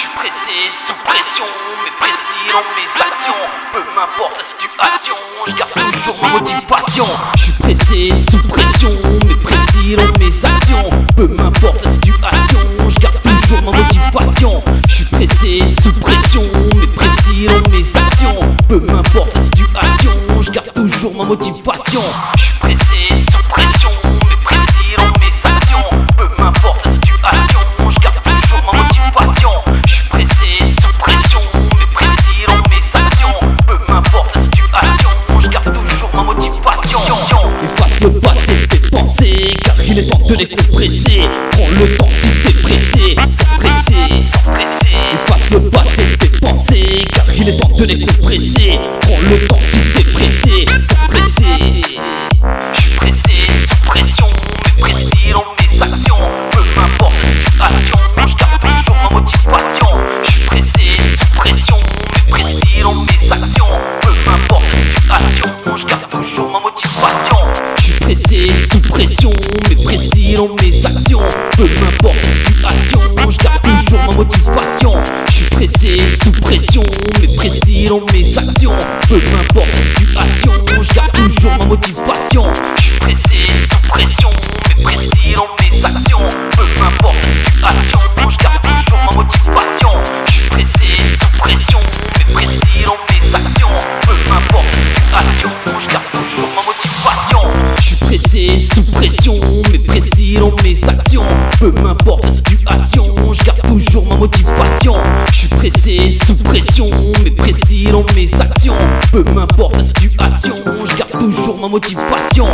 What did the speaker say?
suis pressé, sous pression, mais précis dans mes actions. Peu m'importe la situation, je garde toujours ma motivation. Je suis pressé, sous pression, mais précis dans mes actions. Peu m'importe la situation, je garde toujours ma motivation. Je suis pressé, sous pression, mais précis dans mes actions. Peu m'importe la situation, je garde toujours ma motivation. Est temps de les compresser. Prends le temps si t'es pressé, sans stresser. Efface le passé, fais penser, car il est temps de les compresser. Pression, mais précis dans mes actions. Peu m'importe situation, je garde toujours ma motivation. Je suis pressé, sous pression, mais précis dans mes actions. Peu m'importe situation, je garde toujours ma motivation. Je suis pressé, Pressé, sous pression, mais précis dans mes actions. Peu m'importe la situation, je garde toujours ma motivation. Je suis pressé, sous pression, mais précis dans mes actions. Peu m'importe la situation, je garde toujours ma motivation.